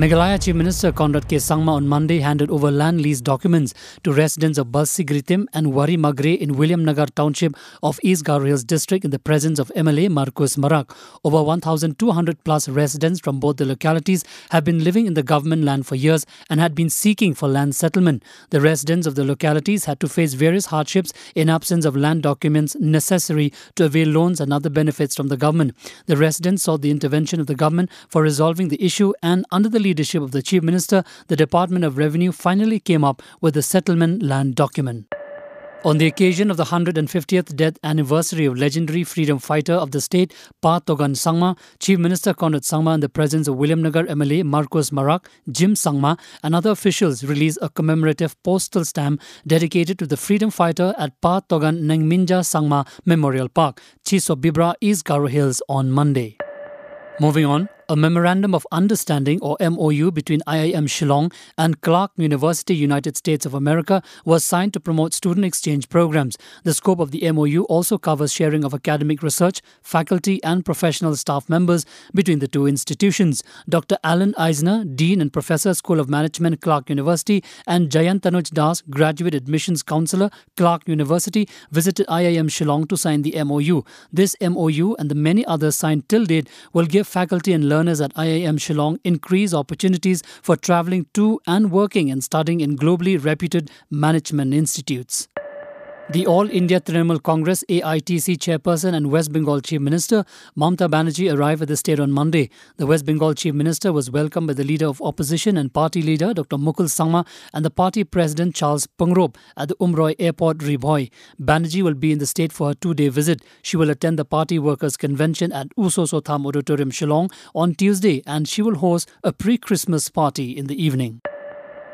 Meghalaya Chief Minister Conrad K. Sangma on Monday handed over land lease documents to residents of Balsigritim and Wari Magre in William Nagar Township of East Garo Hills District in the presence of MLA Marcos Marak. Over 1,200 plus residents from both the localities have been living in the government land for years and had been seeking for land settlement. The residents of the localities had to face various hardships in absence of land documents necessary to avail loans and other benefits from the government. The residents sought the intervention of the government for resolving the issue and under the leadership of the Chief Minister, the Department of Revenue finally came up with the settlement land document. On the occasion of the 150th death anniversary of legendary freedom fighter of the state, Pa Togan Sangma, Chief Minister Conrad Sangma, in the presence of William Nagar MLA Marcos Marak, Jim Sangma, and other officials released a commemorative postal stamp dedicated to the freedom fighter at Pa Togan Nengminja Sangma Memorial Park, Chisobibra, East Garo Hills on Monday. Moving on, a Memorandum of Understanding or MOU between IIM Shillong and Clark University, United States of America was signed to promote student exchange programs. The scope of the MOU also covers sharing of academic research, faculty, and professional staff members between the two institutions. Dr. Alan Eisner, Dean and Professor, School of Management, Clark University, and Jayant Tanuj Das, Graduate Admissions Counselor, Clark University, visited IIM Shillong to sign the MOU. This MOU and the many others signed till date will give faculty and learners learners at IIM Shillong increase opportunities for traveling to and working and studying in globally reputed management institutes. The All India Trinamool Congress AITC chairperson and West Bengal Chief Minister Mamta Banerjee arrived at the state on Monday. The West Bengal Chief Minister was welcomed by the leader of opposition and party leader Dr. Mukul Sangma and the party president Charles Pyngrope at the Umroi Airport Ribhoi. Banerjee will be in the state for her two-day visit. She will attend the party workers' convention at U Soso Tham Auditorium Shillong on Tuesday and she will host a pre-Christmas party in the evening.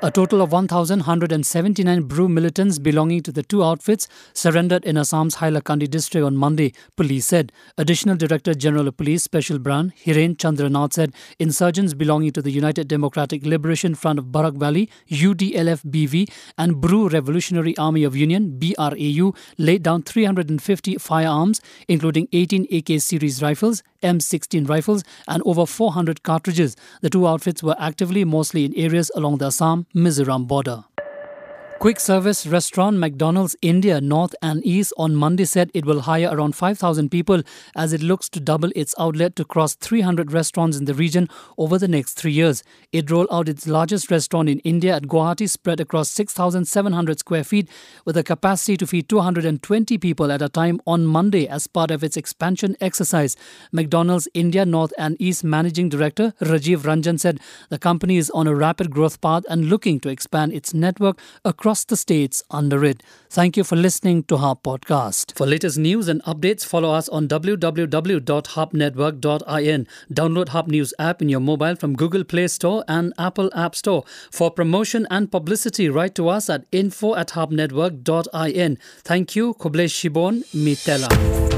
A total of 1,179 Bru militants belonging to the two outfits surrendered in Assam's Hailakandi district on Monday, police said. Additional Director General of Police Special Branch Hiren Chandranath said insurgents belonging to the United Democratic Liberation Front of Barak Valley, UDLF-BV, and Bru Revolutionary Army of Union, BRAU, laid down 350 firearms, including 18 AK series rifles, M16 rifles, and over 400 cartridges. The two outfits were actively mostly in areas along the Assam Mizoram border. Quick service restaurant McDonald's India North and East on Monday said it will hire around 5,000 people as it looks to double its outlet to cross 300 restaurants in the region over the next three years. It rolled out its largest restaurant in India at Guwahati, spread across 6,700 square feet, with a capacity to feed 220 people at a time on Monday as part of its expansion exercise. McDonald's India North and East Managing Director Rajiv Ranjan said the company is on a rapid growth path and looking to expand its network across across the states under it. Thank you for listening to Hub Podcast. For latest news and updates, follow us on www.hubnetwork.in. Download Hub News app in your mobile from Google Play Store and Apple App Store. For promotion and publicity, write to us at info at hubnetwork.in. Thank you, Kublesh Shibon Mitela.